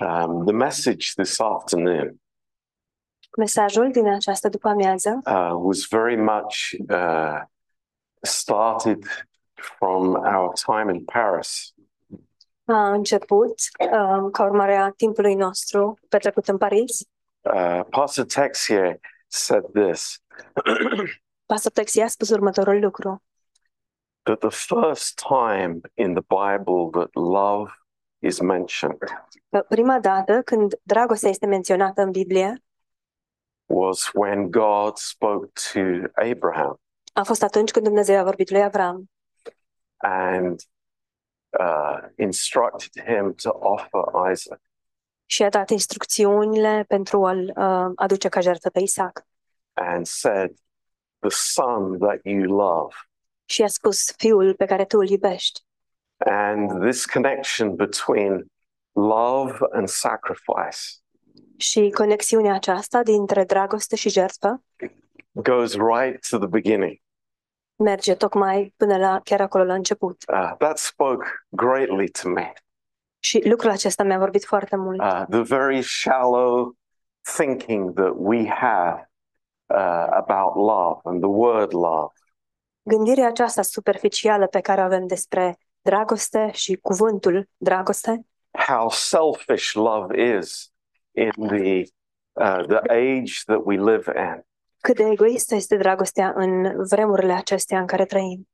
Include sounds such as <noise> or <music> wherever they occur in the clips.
um, the message this afternoon Mesajul din această după amiază uh, was very much uh, started from our time in Paris. a început um, ca urmare a timpului nostru petrecut în Paris. Uh, Pastor Texier said this Pastor Texi a spus următorul lucru. That the first time in the Bible that love is mentioned Că prima dată când dragostea este menționată în Biblie was when God spoke to Abraham a fost atunci când Dumnezeu a vorbit lui Avram and uh, instructed him to offer Isaac. și a dat instrucțiunile pentru a-l uh, aduce ca jertfă pe Isaac. and said, The son that you love. Și a spus fiul pe care tu îl iubești. And this connection between love and sacrifice Și conexiunea aceasta dintre dragoste și jertfă goes right to the beginning. merge tocmai până la chiar acolo la început. Uh, that spoke greatly to me. Și lucrul acesta mi-a vorbit foarte mult. Uh, the very shallow thinking that we have uh, about love and the word love. Gândirea aceasta superficială pe care o avem despre dragoste și cuvântul dragoste, how selfish love is in the uh, the age that we live in. cât de egoistă este dragostea în vremurile acestea în care trăim.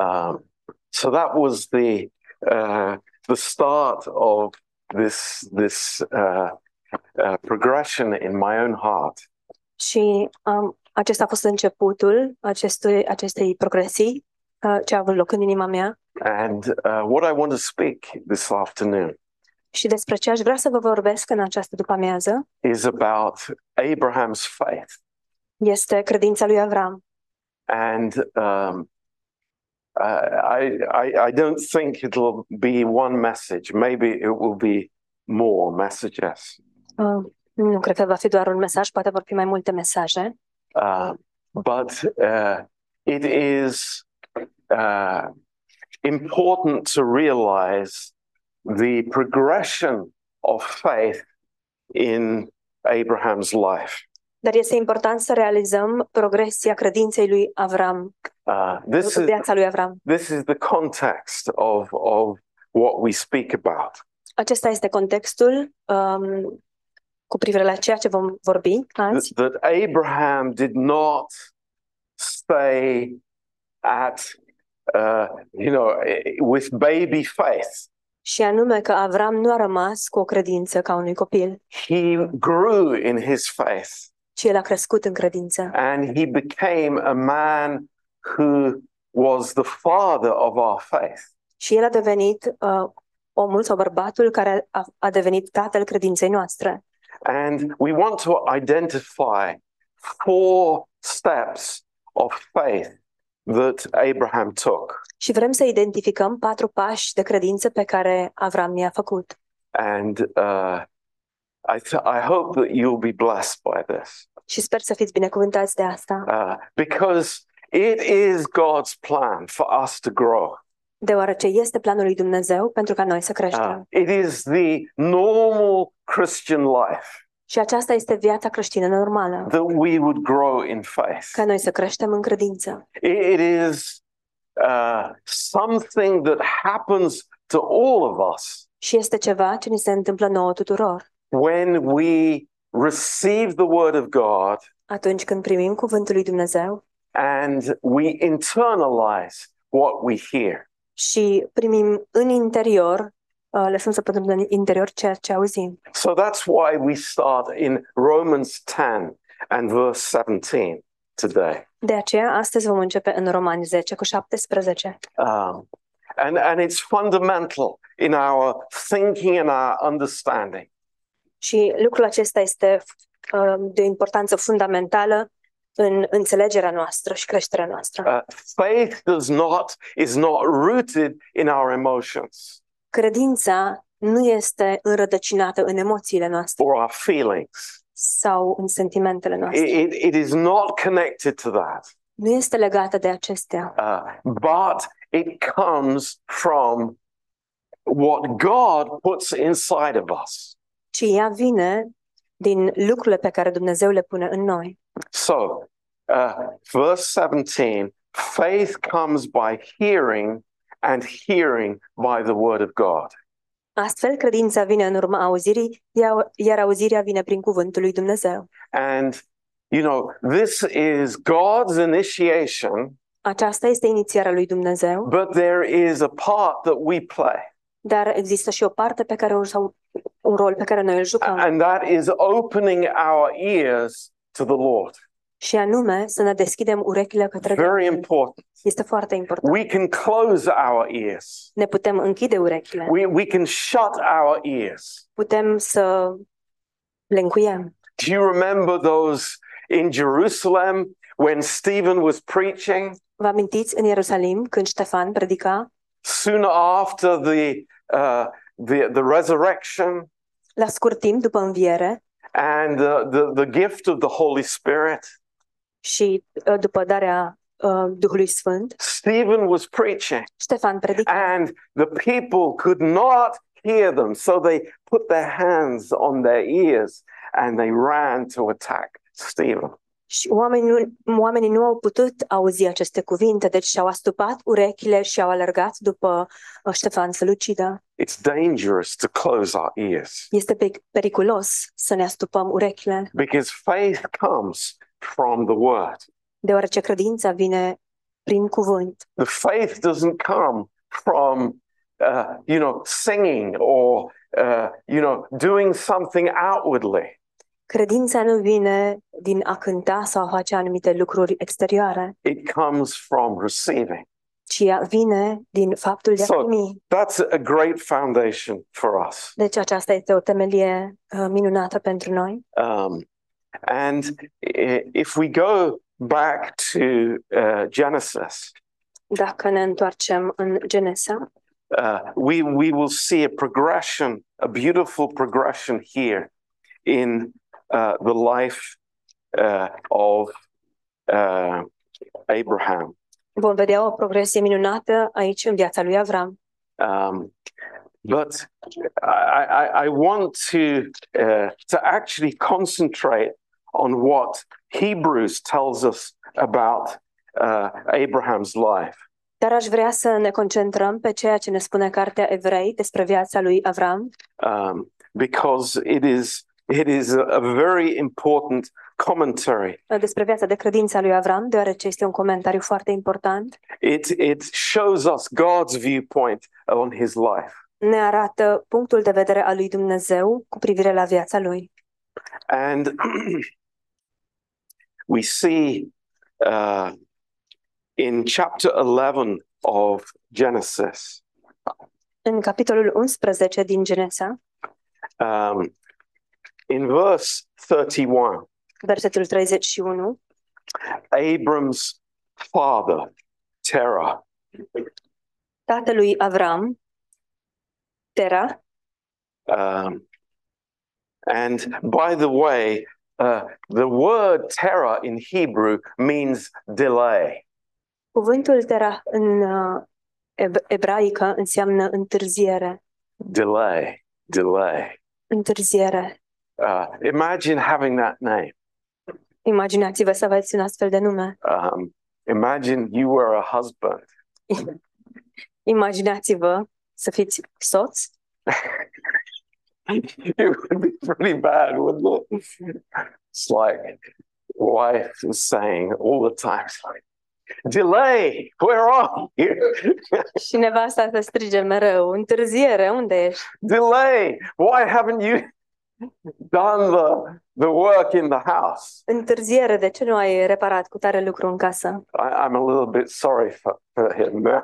Um, so that was the uh, the start of this this uh, uh, progression in my own heart. Și um, acesta a fost începutul acestui, acestei progresii uh, ce a avut loc în inima mea And uh, what I want to speak this afternoon și despre ce aș vrea să vă vorbesc în această după-amiază is about Abraham's faith. este credința lui Avram. And um, uh, I, I I don't think it'll be one message. Maybe it will be more messages. Uh, nu cred că va fi doar un mesaj, poate vor fi mai multe mesaje, Uh, but uh, it is uh, important to realize the progression of faith in Abraham's life. dar este important să realizăm progresia credinței lui Avram, Uh, this is viața lui Avram. this is the context of of what we speak about. Acesta este contextul um, cu privire la ceea ce vom vorbi azi. That, that Abraham did not stay at uh, you know with baby faith. Și anume că Avram nu a rămas cu o credință ca unui copil, He grew in his faith. ci el a crescut în credință. and he became a man who was the father of our faith. Și el a devenit uh, omul sau bărbatul care a, a devenit tatăl credinței noastre. And we want to identify four steps of faith that Abraham took. Și vrem să identificăm patru pași de credință pe care Avram i-a făcut. And uh, I, th- I hope that you'll be blessed by this Și sper să fiți binecuvântați de asta, uh, because it is God's plan for us to grow. deoarece este planul lui Dumnezeu pentru ca noi să Uh, creștem. it is the normal Christian life Și aceasta este viața creștină normală, that we would grow in faith. ca noi să creștem în credință. It is uh, something that happens to all of us Și este ceva ce ni se întâmplă nouă tuturor. when we receive the Word of God Atunci când primim cuvântul lui Dumnezeu and we internalize what we hear. și primim în interior, uh, lăsăm să putem în interior ceea ce auzim. So that's why we start in Romans 10 and verse 17 today. De aceea, astăzi vom începe în Romani 10 cu 17. Um, and, and it's fundamental in our thinking and our understanding. Și lucrul acesta este uh, de o importanță fundamentală în înțelegerea noastră și creșterea noastră. Uh, faith does not is not rooted in our emotions Credința nu este înrădăcinată în emoțiile noastre or our feelings. sau în sentimentele noastre. It, it, it is not connected to that, Nu este legată de acestea, uh, but it comes from what God puts inside of us. ci ea vine din lucrurile pe care Dumnezeu le pune în noi. So, uh, verse 17 faith comes by hearing, and hearing by the word of God. Astfel, credința vine în urma auzirii, iar- iar auzirea vine prin cuvântul lui Dumnezeu. And, you know, this is God's initiation, Aceasta este inițiarea lui Dumnezeu, but there is a part that we play, dar există și o parte pe care o, sau un rol pe care noi îl jucăm. and that is opening our ears to the Lord. Și anume să ne deschidem urechile către Very Domnul. important. Este foarte important. We can close our ears, Ne putem închide urechile, we, we can shut our ears. putem să le încuiem. Do you remember those in Jerusalem when Stephen was preaching? Vă amintiți în Ierusalim când Ștefan predica? Soon after the, uh, the, the resurrection La scurt timp după înviere and uh, the, the gift of the Holy Spirit, și uh, după darea uh, Duhului Sfânt, Stephen was preaching Ștefan predica and the people could not hear them. So they put their hands on their ears and they ran to attack Stephen. și oamenii nu, oamenii nu au putut auzi aceste cuvinte, deci și-au astupat urechile și au alergat după uh, Ștefan să-l ucidă. It's dangerous to close our ears Este pe- periculos să ne astupăm urechile, because faith comes from the word. deoarece credința vine prin cuvânt. The faith doesn't come from, uh, you know, singing or, uh, you know, doing something outwardly. Credința nu vine din a cânta sau a face anumite lucruri exterioare, It comes from receiving. ci ea vine din faptul de a So- primi. That's a great foundation for us. Deci aceasta este o temelie uh, minunată pentru noi. Um, and if we go back to uh, Genesis, Dacă ne întoarcem în Genesa, uh, we, we will see a progression, a beautiful progression here in uh, the life uh, of uh, Abraham. vom vedea o progresie minunată aici în viața lui Avram. Um, but I, I, I want to uh, to actually concentrate on what Hebrews tells us about uh, Abraham's life. Dar aș vrea să ne concentrăm pe ceea ce ne spune Cartea Evrei despre viața lui Avram, um, because it is it is a, a very important commentary. despre viața de credință a lui Avram, deoarece este un comentariu foarte important. It it shows us God's viewpoint on his life, Ne arată punctul de vedere al lui Dumnezeu cu privire la viața lui. and <clears throat> we see uh, in chapter eleven of Genesis. În capitolul 11 din Genesa, Um, in verse 31, versetul 31, Abram's father, Terah, tatălui Avram, Tera, Um, and by the way, uh, the word terror in Hebrew means delay. cuvântul Tera în uh, eb- ebraică înseamnă întârziere. Delay, delay. Întârziere. Uh, imagine having that name. Imaginați-vă să aveți un astfel de nume. Um, imagine you were a husband. <laughs> Imaginați-vă să fiți soț. <laughs> <laughs> it would be pretty bad, wouldn't it? It's like wife is saying all the time, like, delay, where are you? Și nevasta să strige mereu, întârziere, unde ești? delay. Why haven't you done the, the work in the house? Întârziere, de ce nu ai reparat cu tare lucru în casă? I, I'm a little bit sorry for, for him there.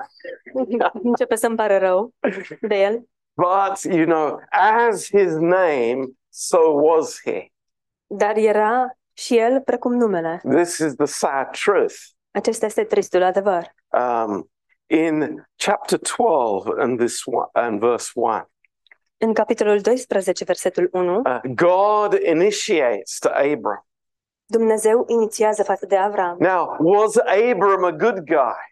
<laughs> Începe să-mi pare rău de el. But, you know, as his name, so was he. Dar era și el precum numele. This is the sad truth. Acesta este tristul adevăr. Um, in chapter 12 and, this one, and verse 1, În capitolul 12, versetul 1, uh, God initiates to Abram. Dumnezeu inițiază față de Avram. Now, was Abram a good guy?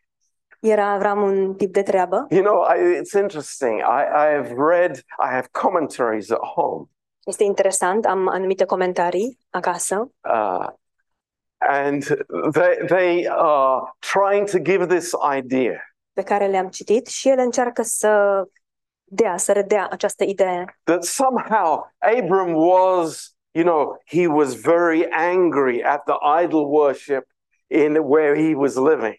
Era Avram un tip de treabă? You know, I, it's interesting. I, I have read, I have commentaries at home. Este interesant, am anumite comentarii acasă Uh, and they, they are trying to give this idea pe care le-am citit și el încearcă să dea, să redea această idee that somehow Abram was, you know, he was very angry at the idol worship in where he was living.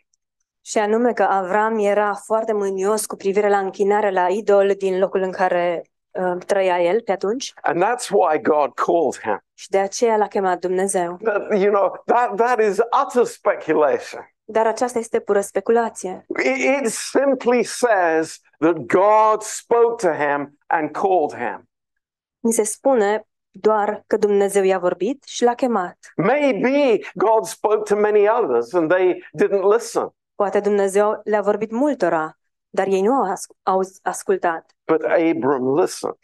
Și anume că Avram era foarte mânios cu privire la închinarea la idol din locul în care uh, trăia el pe atunci And that's why God called him. și de aceea l-a chemat Dumnezeu. That, you know, that, that is utter speculation. Dar aceasta este pură speculație. It, it simply says that God spoke to him and called him. Ni se spune doar că Dumnezeu i-a vorbit și l-a chemat. Maybe God spoke to many others and they didn't listen. Poate Dumnezeu le-a vorbit multora, dar ei nu au, as- au ascultat. But Abram listened.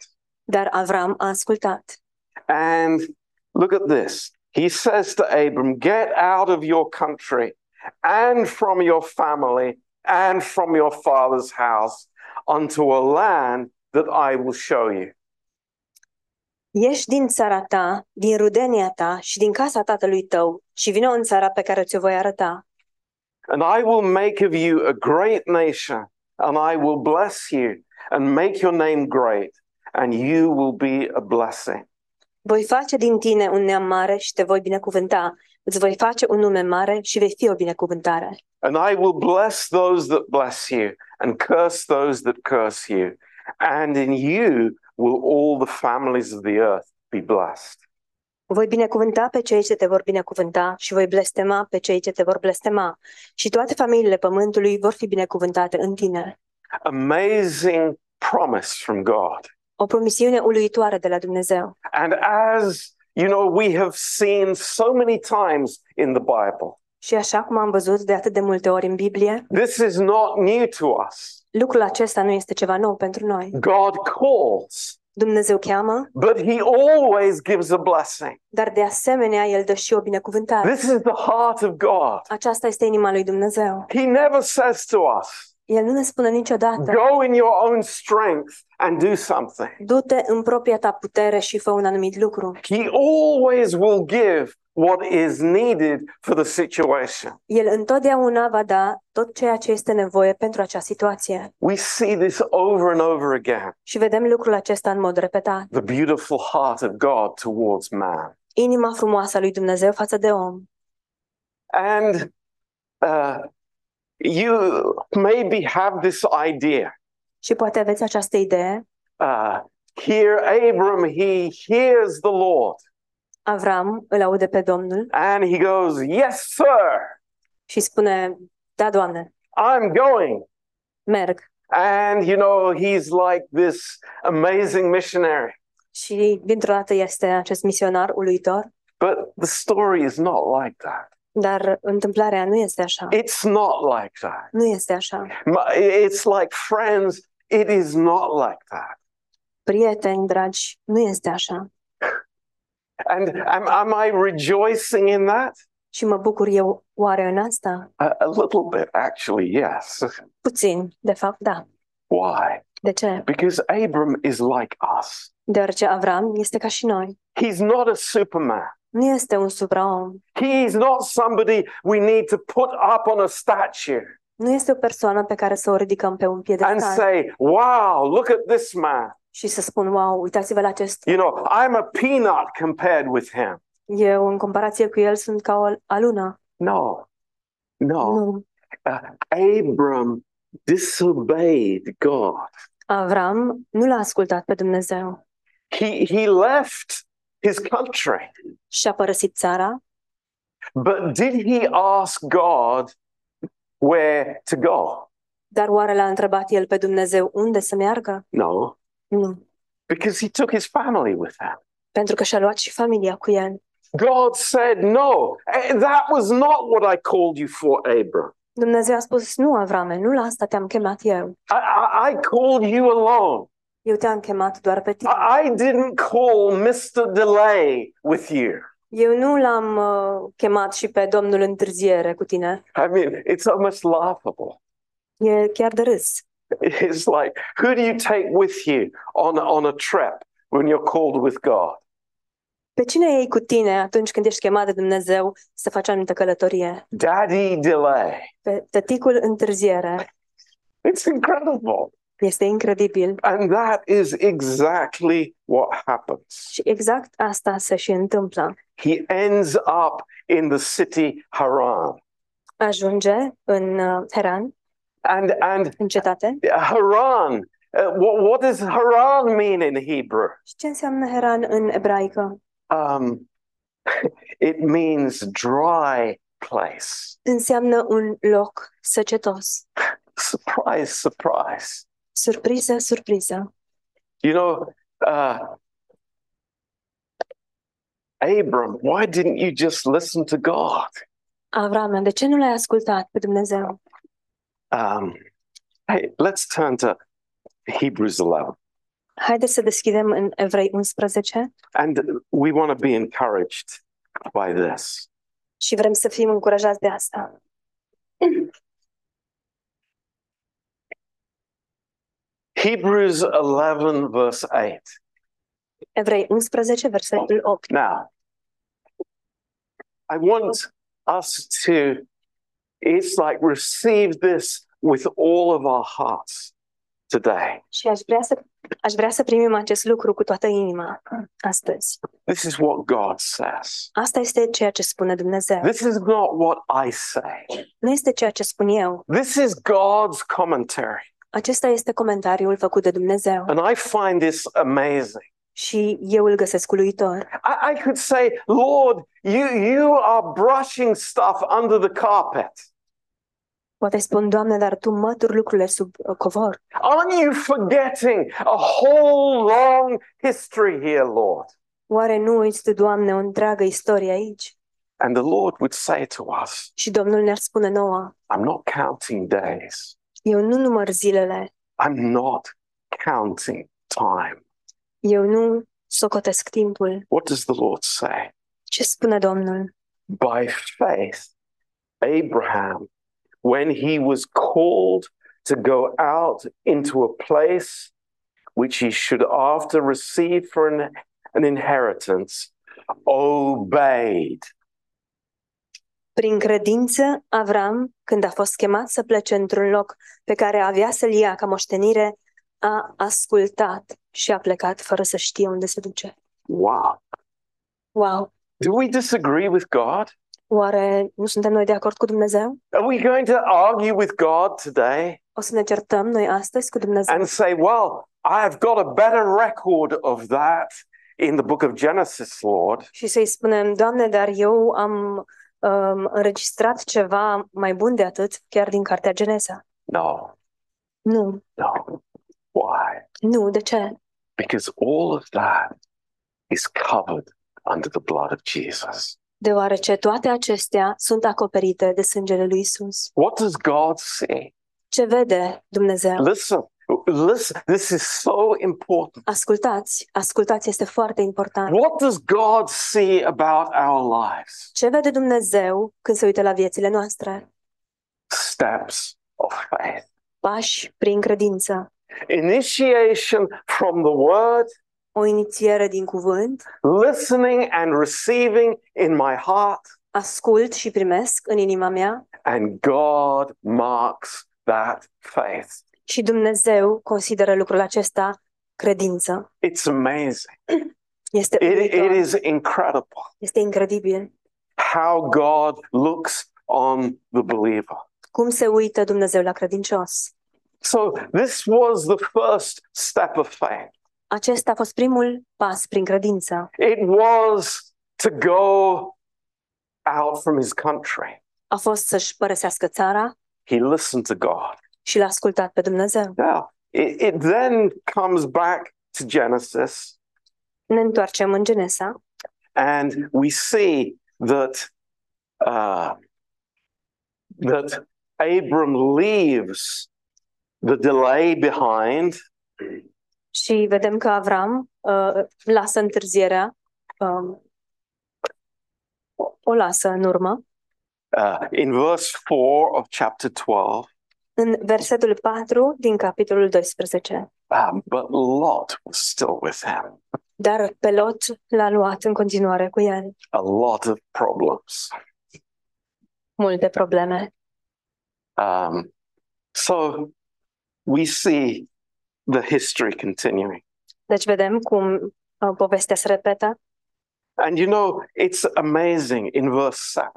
Dar Avram a ascultat. And look at this. He says to Abram, Get out of your country and from your family and from your father's house unto a land that I will show you. Ieși din țara ta, din rudenia ta și din casa tatălui tău și vină în țara pe care ți-o voi arăta. And I will make of you a great nation, and I will bless you and make your name great, and you will be a blessing. Voi face din tine un neam mare și te voi binecuvânta. Îți voi face un nume mare și vei fi o binecuvântare. And I will bless those that bless you, and curse those that curse you. And in you will all the families of the earth be blessed. Voi binecuvânta pe cei ce te vor binecuvânta și voi blestema pe cei ce te vor blestema. Și toate familiile pământului vor fi binecuvântate în tine. Amazing promise from God. O promisiune uluitoare de la Dumnezeu. And as you know, we have seen so many times in the Bible, Și așa cum am văzut de atât de multe ori în Biblie, this is not new to us. lucrul acesta nu este ceva nou pentru noi. God calls, Dumnezeu cheamă, but He always gives a blessing. dar de asemenea El dă și o binecuvântare. This is the heart of God. Aceasta este inima lui Dumnezeu. He never says to us, El nu ne spune niciodată, Go in your own strength and do something. du-te în propria ta putere și fă un anumit lucru. He always will give what is needed for the situation. El întotdeauna va da tot ceea ce este nevoie pentru acea situație. We see this over and over again Și vedem lucrul acesta în mod repetat. the beautiful heart of God towards man. Inima frumoasă lui Dumnezeu față de om. And uh, you maybe have this idea. Și poate aveți această idee. Uh, here, Abram, he hears the Lord Avram îl aude pe Domnul and he goes, Yes, sir, și spune, da, Doamne, I'm going. merg. And, you know, he's like this amazing missionary. Și dintr-o dată este acest misionar uluitor, But the story is not like that. dar întâmplarea nu este așa. It's not like that. Nu este așa. My- It's like, friends, it is not like that. Prieteni dragi, nu este așa. And am, am I rejoicing in that? Și mă bucur eu oare în asta? A, a little bit, actually, yes. Puțin, de fapt, da. Why? De ce? Because Abram is like us. Deoarece Avram este ca și noi. He's not a superman. Nu este un supraom. He's not somebody we need to put up on a statue Nu este o persoană pe care să o ridicăm pe un piedestal. and say, wow, look at this man. Și să spun, wow, uitați-vă la acest. You know, I'm a peanut compared with him. Eu, în comparație cu el, sunt ca o alună. No, no. Nu. Uh, Abram disobeyed God. Avram nu l-a ascultat pe Dumnezeu He, he left his country. și a părăsit țara, But did he ask God where to go? dar oare l-a întrebat el pe Dumnezeu unde să meargă? No, Nu, because he took his family with him. pentru că și-a luat și familia cu el. God said, No, eh, that was not what I called you for, Abram. Dumnezeu a spus, nu, Avrame, nu la asta te-am chemat eu. I, I, I called you alone. Eu te-am chemat doar pe tine. I, I didn't call Mr. Delay with you. Eu nu l-am uh, chemat și pe Domnul întârziere cu tine. I mean, it's almost laughable. E chiar de râs. It's like, who do you take with you on, on a trip when you're called with God? Pe cine iei cu tine atunci când ești chemat de Dumnezeu să faci anumită călătorie? Daddy delay. Pe tăticul întârziere. It's incredible. Este incredibil. And that is exactly what happens. Și exact asta se și întâmplă. He ends up in the city Haran. Ajunge în uh, Heran, And, and în cetate. Haran, uh, what, what does Haran mean in Hebrew? Și ce înseamnă Heran în ebraică? Um, <laughs> it means dry place. Înseamnă un loc săcetos. <laughs> Surprise, surprise. Surpriză, surpriză. You know, uh, Abram, why didn't you just listen to God? Avram, de ce nu l-ai ascultat pe Dumnezeu? Um, hey, let's turn to Hebrews 11. Haideți să deschidem în Evrei 11 And we want to be encouraged by this. și vrem să fim încurajați de asta. Hebrews 11, verse 8. Evrei 11, versetul 8. Now, I want us to, it's like receive this with all of our hearts today. Și aș vrea să aș vrea să primim acest lucru cu toată inima astăzi. This is what God says. Asta este ceea ce spune Dumnezeu. This is not what I say. Nu este ceea ce spun eu. This is God's commentary. Acesta este comentariul făcut de Dumnezeu And I find this amazing. Și eu îl găsesc uluitor. I, I could say, Lord, you, you are brushing stuff under the carpet. Poate spun, Doamne, dar Tu mături lucrurile sub uh, covor. Aren't you forgetting a whole long history here, Lord? Oare nu uiți Tu, Doamne, o întreagă istorie aici? And the Lord would say to us, Și Domnul ne-ar spune nouă, I'm not counting days. eu nu număr zilele, I'm not counting time. Eu nu socotesc timpul. What does the Lord say? Ce spune Domnul? By faith, Abraham, when he was called to go out into a place which he should after receive for an, an inheritance, obeyed. Prin credință, Avram, când a fost chemat să plece într-un loc pe care avea să-l ia ca moștenire, a ascultat și a plecat fără să știe unde se duce. Wow. Wow! Do we disagree with God? Oare nu suntem noi de acord cu Dumnezeu? Are we going to argue with God today O să ne certăm noi astăzi cu Dumnezeu and say, well, I've got a better record of that in the book of Genesis, Lord? și să-i spunem, Doamne, dar eu am um, înregistrat ceva mai bun de atât, chiar din cartea Genesa. No, Nu, no. Why? nu, de ce? Because all of that is covered under the blood of Jesus. Deoarece toate acestea sunt acoperite de sângele lui Isus. What does God see? Ce vede Dumnezeu? Listen, listen, this is so important. Ascultați, ascultați, este foarte important. What does God see about our lives? Ce vede Dumnezeu când se uită la viețile noastre? Steps of faith. Pași prin credință, Initiation from the word, o inițiere din cuvânt, listening and receiving in my heart, ascult și primesc în inima mea and God marks that faith. și Dumnezeu consideră lucrul acesta credință. It's amazing. <clears throat> Este, It, uluitor. it is incredible este incredibil how God looks on the believer. cum se uită Dumnezeu la credincios. So, this was the first step of faith. Acesta a fost primul pas prin credință. It was to go out from his country. A fost să-și părăsească țara He listened to God. și l-a ascultat pe Dumnezeu. Now, it, it then comes back to Genesis, Ne întoarcem în Genesa and we see that uh, that Abram leaves the delay behind, și vedem că Avram uh, lasă întârzierea, um, o lasă în urmă. uh, in verse four of chapter twelve. În versetul 4 din capitolul 12. Um, but Lot was still with him. Dar pe Lot l-a luat în continuare cu el. A lot of problems. Multe probleme. Um, so we see the history continuing. Deci vedem cum uh, povestea se repetă And you know, it's amazing in verse 7.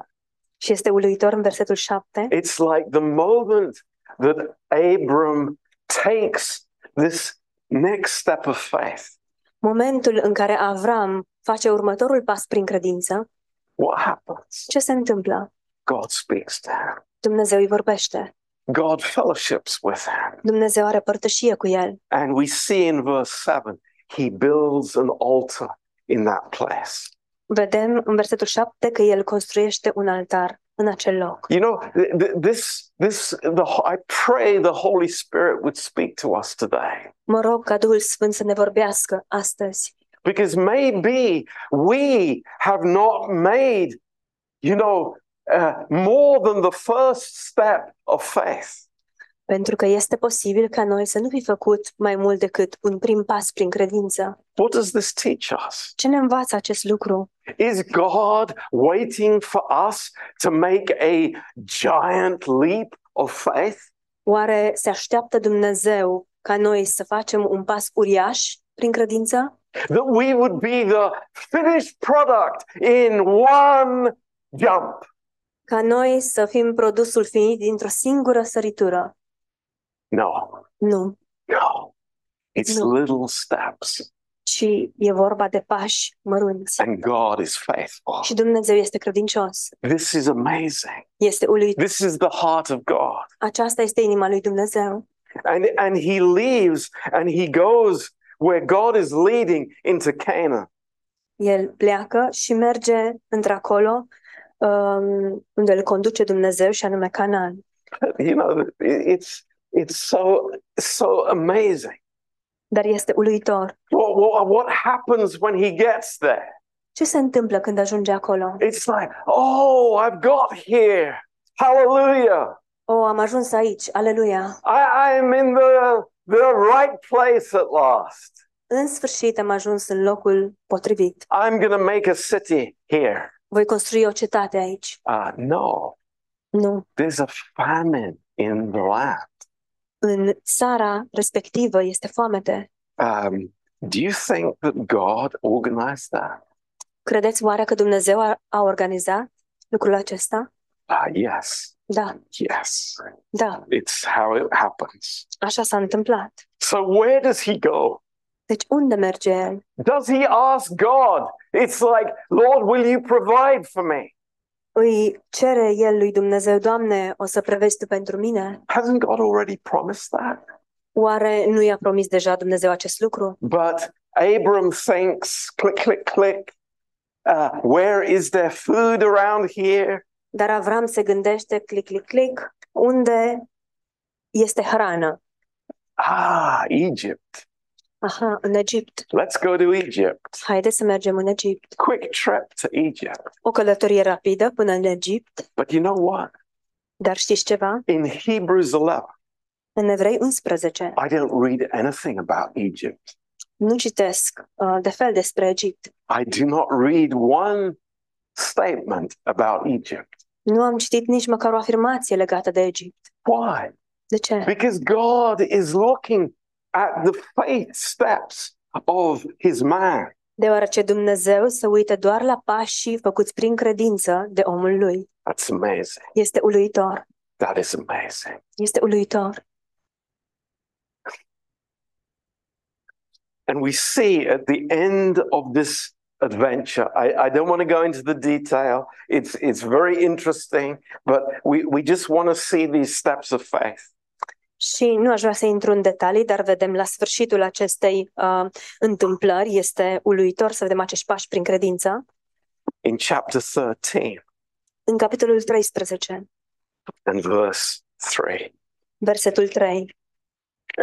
și este uluitor în versetul 7. It's like the moment that Abram takes this next step of faith. Momentul în care Avram face următorul pas prin credință, What happens? ce se întâmplă? God speaks to him. Dumnezeu îi vorbește. God fellowships with him. Dumnezeu are părtășie cu el. And we see in verse 7, he builds an altar in that place. Vedem în versetul 7 că el construiește un altar în acel loc. You know, th- th- this, this, the, I pray the Holy Spirit would speak to us today. Mă rog ca Duhul Sfânt să ne vorbească astăzi, Because maybe we have not made, you know, uh, more than the first step of faith. pentru că este posibil ca noi să nu fi făcut mai mult decât un prim pas prin credință. What does this teach us? Ce ne învață acest lucru? Is God waiting for us to make a giant leap of faith? Oare se așteaptă Dumnezeu ca noi să facem un pas uriaș prin credință? That we would be the finished product in one jump? Ca noi să fim produsul finit dintr-o singură săritură? No, Nu, no. It's No. little steps, ci e vorba de pași mărunți. and God is faithful. Și Dumnezeu este credincios. This is amazing. Este uluit. This is the heart of God. Aceasta este inima lui Dumnezeu. And, and he leaves and he goes where God is leading into Canaan. El pleacă și merge într-acolo um, unde îl conduce Dumnezeu și anume Canaan. <laughs> You know, it- it's it's so so amazing. Dar este uluitor. What, what, what happens when he gets there? Ce se întâmplă când ajunge acolo? It's like, oh, I've got here. Hallelujah. O, am ajuns aici, aleluia! I, I'm in the the right place at last. În sfârșit am ajuns în locul potrivit. I'm gonna make a city here. Voi construi o cetate aici. Uh, no, Nu. there's a famine in the land. În țara respectivă este foamete. Um, do you think that God organized that? Credeți oare că Dumnezeu a, a organizat lucrul acesta? Ah, yes, Da, yes. da, It's how it happens. așa s-a întâmplat. So where does he go? Deci unde merge el? Does he ask God? It's like, Lord, will you provide for me? Îi cere el lui Dumnezeu, Doamne, o să prevezi Tu pentru mine? Hasn't God already promised that? Oare nu i-a promis deja Dumnezeu acest lucru? But Abram thinks, click, click, click. Uh, where is there food around here? Dar Avram se gândește, click, click, click, unde este hrană? Ah, Egypt. Aha, în Egipt. Let's go to Egypt. Haideți să mergem în Egipt. Quick trip to Egypt. O călătorie rapidă până în Egipt, But you know what? dar știți ceva? In Hebrews 11, În Evrei 11 I don't read anything about Egypt. nu citesc uh, de fel despre Egipt. I do not read one statement about Egypt. Nu am citit nici măcar o afirmație legată de Egipt. Why? De ce? Because God is looking at the faith steps of his man. Deoarece Dumnezeu se uită doar la pașii făcuți prin credință de omul lui. That's amazing. Este uluitor. That is amazing. Este uluitor. And we see at the end of this adventure, I, I don't want to go into the detail. It's, it's very interesting, but we, we just want to see these steps of faith. Și nu aș vrea să intru în detalii, dar vedem la sfârșitul acestei uh, întâmplări, este uluitor să vedem acești pași prin credință. In chapter 13 În capitolul 13, and verse 3. versetul 3.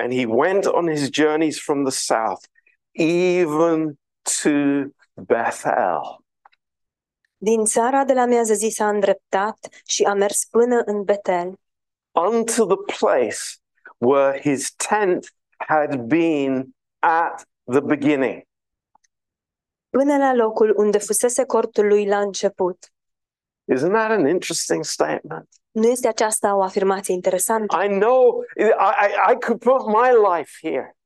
And he went on his journeys from the south, even to Bethel. Din țara de la miază zi s-a îndreptat și a mers până în Betel. unto the place where his tent had been at the beginning. până la locul unde fusese cortul lui la început. Isn't that an interesting statement? Nu este aceasta o afirmație interesantă? I know I, I, I could put my life here.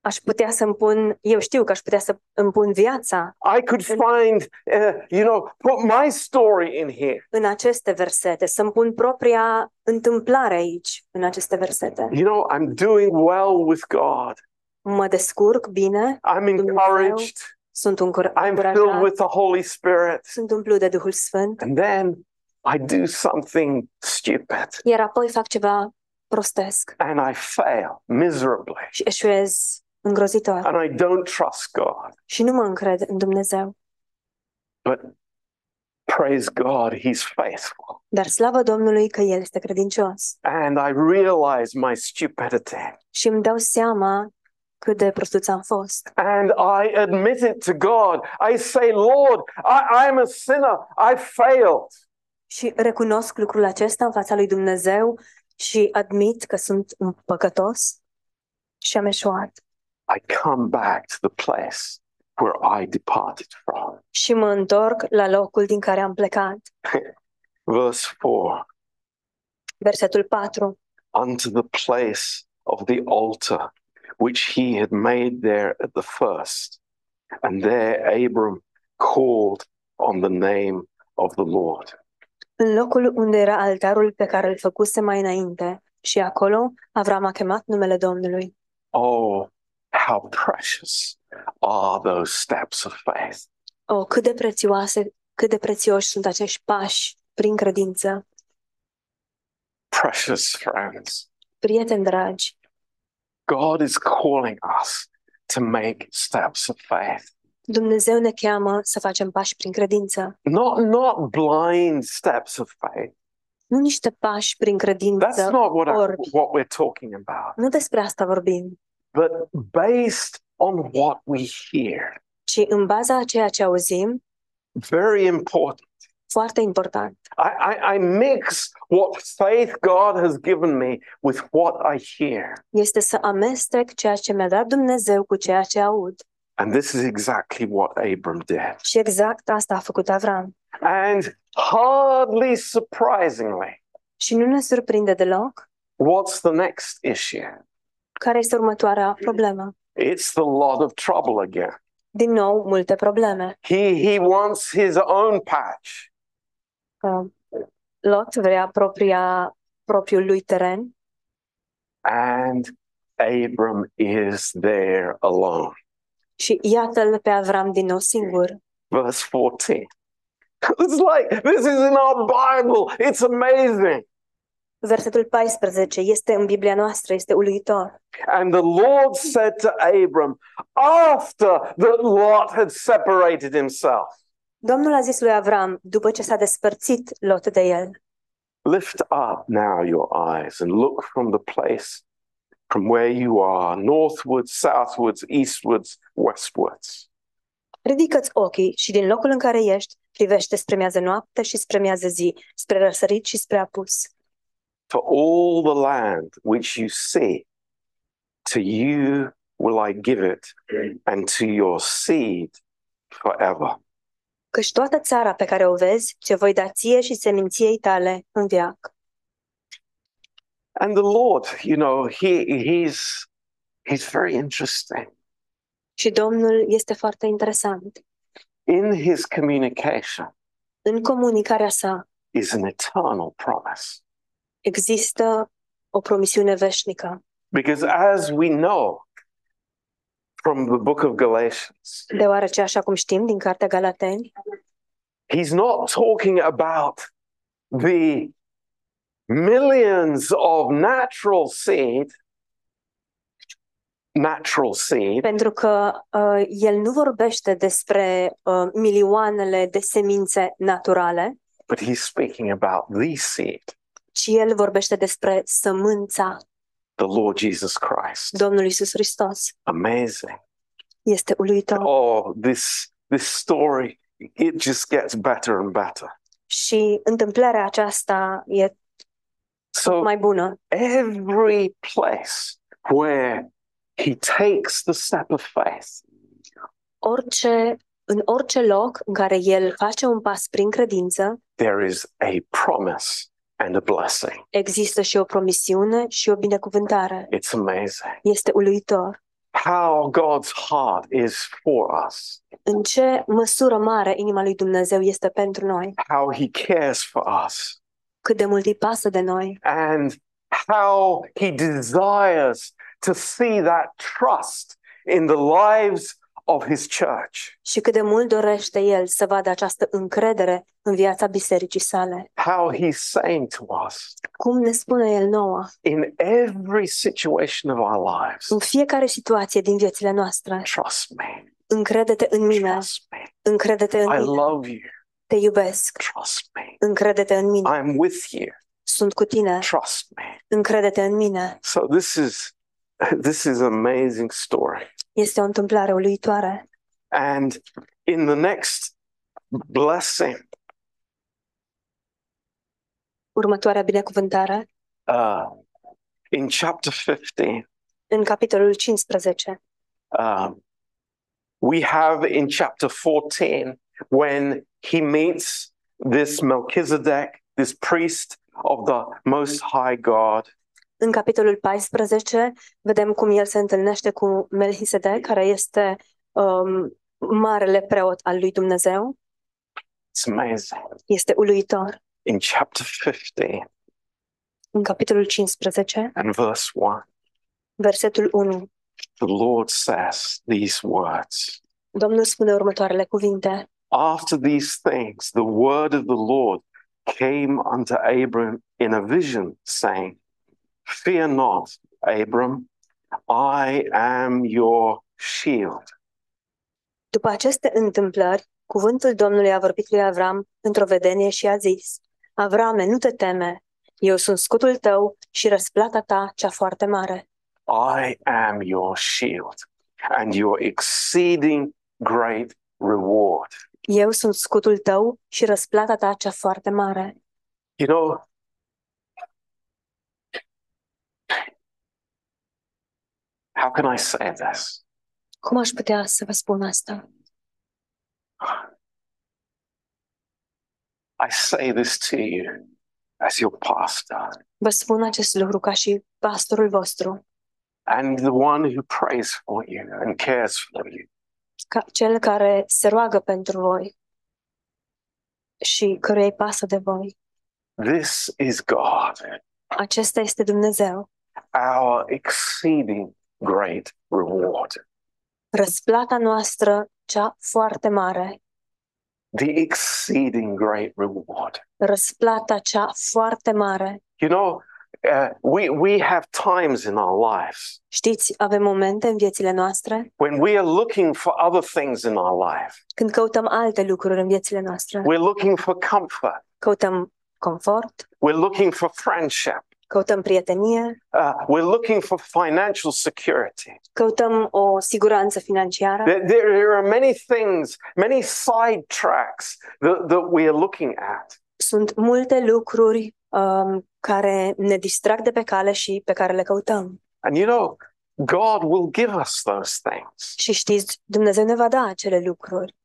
Aș putea să-mi pun, eu știu că aș putea să îmi pun viața I could find, uh, you know, put my story in here. în aceste versete, să-mi pun propria întâmplare aici, în aceste versete. You know, I'm doing well with God. Mă descurc bine, I'm encouraged. sunt încur- I'm filled încurajat, with the Holy Spirit. sunt umplut de Duhul Sfânt, And then I do something stupid iar apoi fac ceva prostesc and I fail miserably. și eșuez îngrozitor And I don't trust God. și nu mă încred în Dumnezeu. But praise God, He's faithful. Dar slavă Domnului că El este credincios And I realize my stupidity. și îmi dau seama cât de prostuț am fost. And I admit it to God. I say, Lord, I, I'm a sinner. I failed. Și recunosc lucrul acesta în fața lui Dumnezeu și admit că sunt un păcătos și am eșuat. I come back to the place where I departed from. Și mă întorc la locul din care am plecat. <laughs> Verse 4 Versetul 4. unto the place of the altar which he had made there at the first. And there Abram called on the name of the Lord. În locul unde era altarul pe care îl făcuse mai înainte. Și acolo Avram a chemat numele Domnului. Oh, how precious are those steps of faith. Oh, cât de prețioase, cât de prețioși sunt acești pași prin credință. Precious friends. Prieteni dragi, God is calling us to make steps of faith. Dumnezeu ne cheamă să facem pași prin credință. Not not blind steps of faith. Nu niște pași prin That's credință not what I, orbi. what we're talking about. Nu despre asta vorbim, But based on what we hear. ci în baza a ceea ce auzim, Very important. foarte important. I, I, I mix what faith God has given me with what I hear. Este să amestec ceea ce mi-a dat Dumnezeu cu ceea ce aud. And this is exactly what Abram did. Și exact asta a făcut Avram. And hardly surprisingly, Și nu ne surprinde deloc what's the next issue? Care este următoarea problemă. It's the lot of trouble again. Din nou, multe probleme. He, he wants his own patch. Uh, Lot vrea propria, propriul lui teren And Abram is there alone. și iată-l pe Avram din nou singur. Verse 14. <laughs> It's like, this is in our Bible. It's amazing. Versetul 14 este în Biblia noastră, este uluitor. And the Lord said to Abram, after that Lot had separated himself, Domnul a zis lui Avram, după ce s-a despărțit Lot de el, Lift up now your eyes and look from the place from where you are, northwards, southwards, eastwards, westwards. ridică-ți ochii și din locul în care ești, privește spre miază noapte și spre miază zi, spre răsărit și spre apus. For all the land which you see, to you will I give it, and to your seed forever. Căci toată țara pe care o vezi, ce voi da ție și seminției tale în viac. And the Lord, you know, he, he's, he's very interesting. Și Domnul este foarte interesant. In his communication În comunicarea sa is an eternal promise. Există o promisiune veșnică. Because as we know from the book of Galatians, Deoarece, așa cum știm din Cartea Galateni, he's not talking about the millions of natural seed, natural seed, pentru că uh, el nu vorbește despre uh, milioanele de semințe naturale, but he's speaking about the seed, ci el vorbește despre sămânța the Lord Jesus Christ. Domnului Isus Hristos. Amazing. Este uluitor. Oh, this this story, it just gets better and better. Și întâmplarea aceasta e So mai bună. every place where he takes the step of faith, Orice, în orice loc în care el face un pas prin credință, there is a promise and a blessing. există și o promisiune și o binecuvântare. It's amazing Este uluitor. how God's heart is for us, În ce măsură mare inima lui Dumnezeu este pentru noi, how he cares for us, cât de mult îi pasă de noi and how he desires to see that trust in the lives of his church. și cât de mult dorește el să vadă această încredere în viața bisericii sale. How he's saying to us Cum ne spune el nouă, in every situation of our lives, în fiecare situație din viețile noastre, trust me, încrede-te în mine, trust me. încrede-te în I mine, love you, te iubesc, trust me. încrede-te în mine, I'm with you, sunt cu tine, trust me. încrede-te în mine. So this is <laughs> this is an amazing story. Este o întâmplare uluitoare. And in the next blessing, Următoarea binecuvântare, uh, in chapter 15, în capitolul 15, um, we have in chapter 14 when he meets this Melchizedek, this priest of the Most High God, În capitolul 14 vedem cum el se întâlnește cu Melchisedec, care este um, marele preot al lui Dumnezeu. It's amazing. Este uluitor. In chapter 15 În capitolul 15, and verse 1, versetul 1, the Lord says these words Domnul spune următoarele cuvinte. After these things, the word of the Lord came unto Abram in a vision, saying, Fear not, Abram, I am your shield. După aceste întâmplări, cuvântul Domnului a vorbit lui Avram într-o vedenie și a zis, Avrame, nu te teme, eu sunt scutul tău și răsplata ta cea foarte mare. I am your shield and your exceeding great reward. Eu sunt scutul tău și răsplata ta cea foarte mare. You know, how can I say this? Cum aș putea să vă spun asta? I say this to you as your pastor Vă spun acest lucru ca și pastorul vostru, and the one who prays for you and cares for you. ca cel care se roagă pentru voi și căruia îi pasă de voi. This is God, Acesta este Dumnezeu, our exceeding great reward. răsplata noastră cea foarte mare, The exceeding great reward. răsplata cea foarte mare. You know, uh, we, we have times in our lives Știți, avem momente în viețile noastre when we are looking for other things in our life. când căutăm alte lucruri în viețile noastre. We're looking for comfort. Căutăm confort, We're looking for friendship. Căutăm prietenie, Uh, we're looking for financial security. căutăm o siguranță financiară. There, there, there are many things, many side tracks that, that we are looking at. Sunt multe lucruri um, care ne distrag de pe cale și pe care le căutăm. And you know, God will give us those things. Și știți, Dumnezeu ne va da acele lucruri.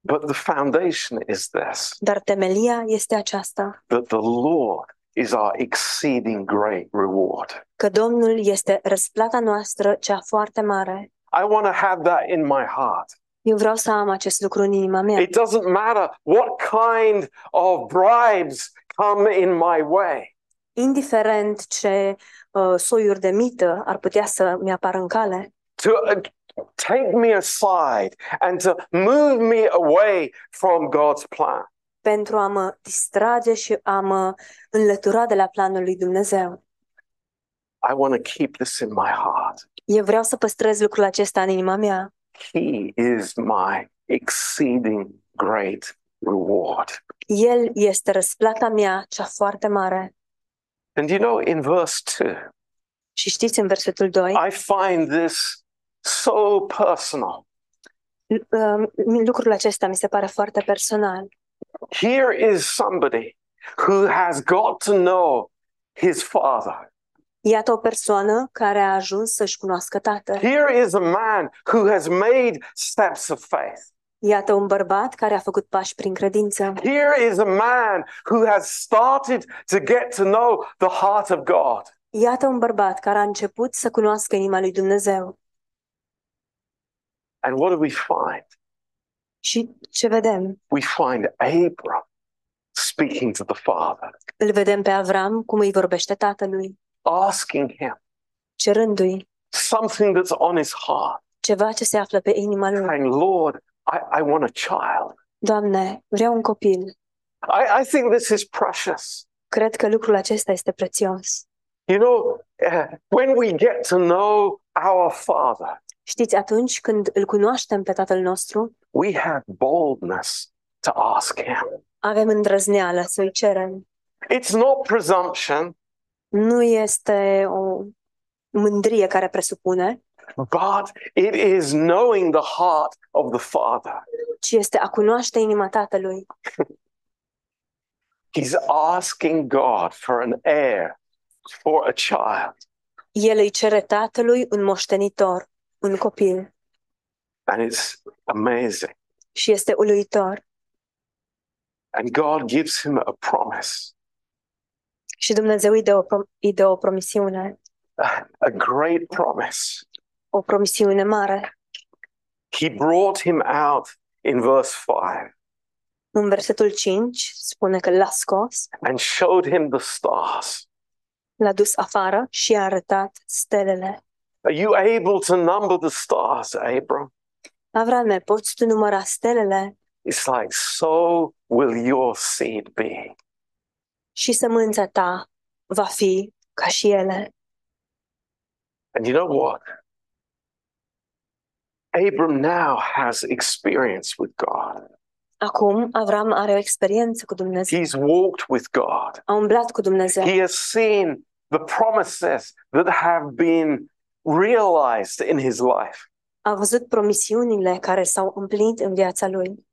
But the foundation is this Dar temelia este aceasta, that the Lord is our exceeding great reward. că Domnul este răsplata noastră cea foarte mare. I want to have that in my heart. Eu vreau să am acest lucru în inima mea. It doesn't matter what kind of bribes come in my way. Indiferent ce uh, soiuri de mită ar putea să mi apară în cale, to uh, take me aside and to move me away from God's plan. Pentru a mă distrage și a mă înlătura de la planul lui Dumnezeu. I want to keep this in my heart. Eu vreau să păstrez lucrul acesta în inima mea. He is my exceeding great reward. El este răsplata mea cea foarte mare. And you know, in verse 2, Și știți, în versetul 2, I find this so personal. uh, lucrul acesta mi se pare foarte personal. Here is somebody who has got to know his father. Iată o persoană care a ajuns să-și cunoască tatăl. Here is a man who has made steps of faith. Iată un bărbat care a făcut pași prin credință. Here is a man who has started to get to know the heart of God. Iată un bărbat care a început să cunoască inima lui Dumnezeu. And what do we find? Și ce vedem? We find Abram speaking to the father, Îl vedem pe Avram cum îi vorbește tatălui, asking him cerându-i something that's on his heart, ceva ce se află pe inima lui. saying, Lord, I, I want a child. Doamne, vreau un copil. I, I think this is precious. Cred că lucrul acesta este prețios. You know, uh, when we get to know our Father, Știți, atunci când îl cunoaștem pe tatăl nostru, we have boldness to ask Him. avem îndrăzneală să-i cerem. It's not presumption, Nu este o mândrie care presupune, but it is knowing the heart of the Father. ci este a cunoaște inima tatălui. He's asking God for an heir, for a child. El îi cere tatălui un moștenitor, un copil. And it's amazing. Și este uluitor. And God gives him a promise, Și Dumnezeu îi dă o, prom- îi dă o promisiune, a <sighs> a great promise. o promisiune mare. He brought him out in verse 5 În versetul 5 spune că l-a scos, and showed him the stars. l-a dus afară și a arătat stelele. Are you able to number the stars, Abram? Avrame, poți tu număra stelele? It's like, so will your seed be. Și sămânța ta va fi ca și ele. And you know what? Abram now has experience with God. Acum Avram are o experiență cu Dumnezeu. He's walked with God. A umblat cu Dumnezeu. He has seen the promises that have been realized in his life. A văzut promisiunile care s-au împlinit în viața lui.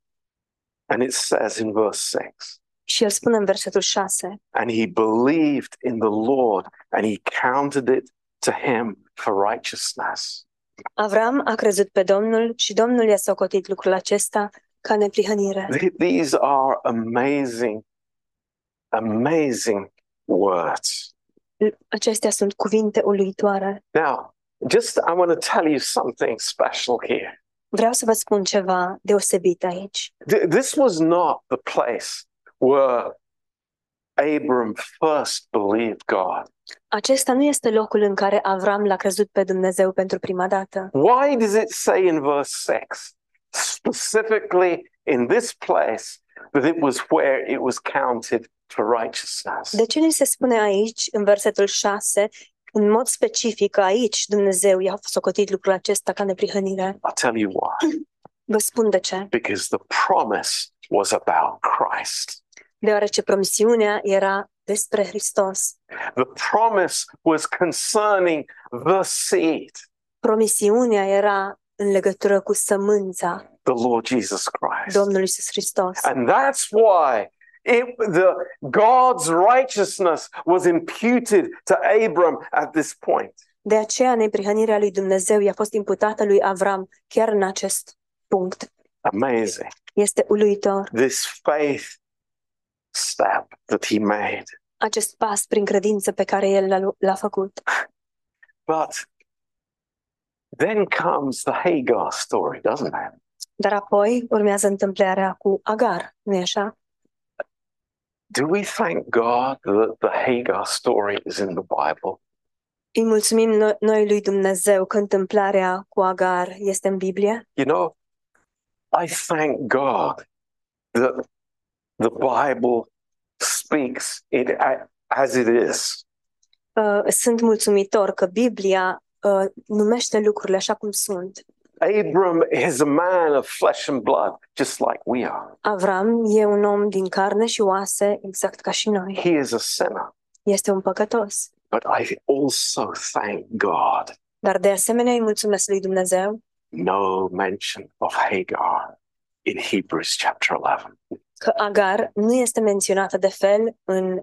And it says in verse 6 Și el spune în versetul 6, and he believed in the Lord and he counted it to him for righteousness. Avram a crezut pe Domnul și Domnul i-a socotit lucrul acesta ca neprihănire. Th- These are amazing, amazing words. Acestea sunt cuvinte uluitoare. Now, just I want to tell you something special here. Vreau să vă spun ceva deosebit aici. Th- This was not the place where Abram first believed God. Acesta nu este locul în care Avram l-a crezut pe Dumnezeu pentru prima dată. Why does it say in verse 6, specifically in this place, that it was where it was counted for righteousness? De ce ni se spune aici, în versetul 6, în mod specific că aici Dumnezeu i-a socotit lucrul acesta ca neprihănire? I'll tell you why. Vă spun de ce. Because the promise was about Christ. Deoarece promisiunea era despre Hristos. The promise was concerning the seed, Promisiunea era în legătură cu sămânța the Lord Jesus Christ. Domnului Iisus Hristos. And that's why it, the, God's righteousness was imputed to Abram at this point. De aceea neprihănirea lui Dumnezeu i-a fost imputată lui Avram chiar în acest punct. Amazing. Este uluitor This faith step that he made. acest pas prin credință pe care el l-a, lu- l-a făcut. But then comes the Hagar story, doesn't it? Dar apoi urmează întâmplarea cu Agar, nu-i așa? Do we thank God that the Hagar story is in the Bible? Îi mulțumim no- noi lui Dumnezeu că întâmplarea cu Agar este în Biblie? You know, I thank God that the Bible speaks it a- as it is. Uh, sunt mulțumitor că Biblia uh, numește lucrurile așa cum sunt. Abram is a man of flesh and blood, just like we are. Avram e un om din carne și oase, exact ca și noi. He is a sinner. Este un păcătos. But I also thank God. Dar de asemenea îi mulțumesc lui Dumnezeu No mention of Hagar in Hebrews chapter 11. că Agar nu este menționată de fel în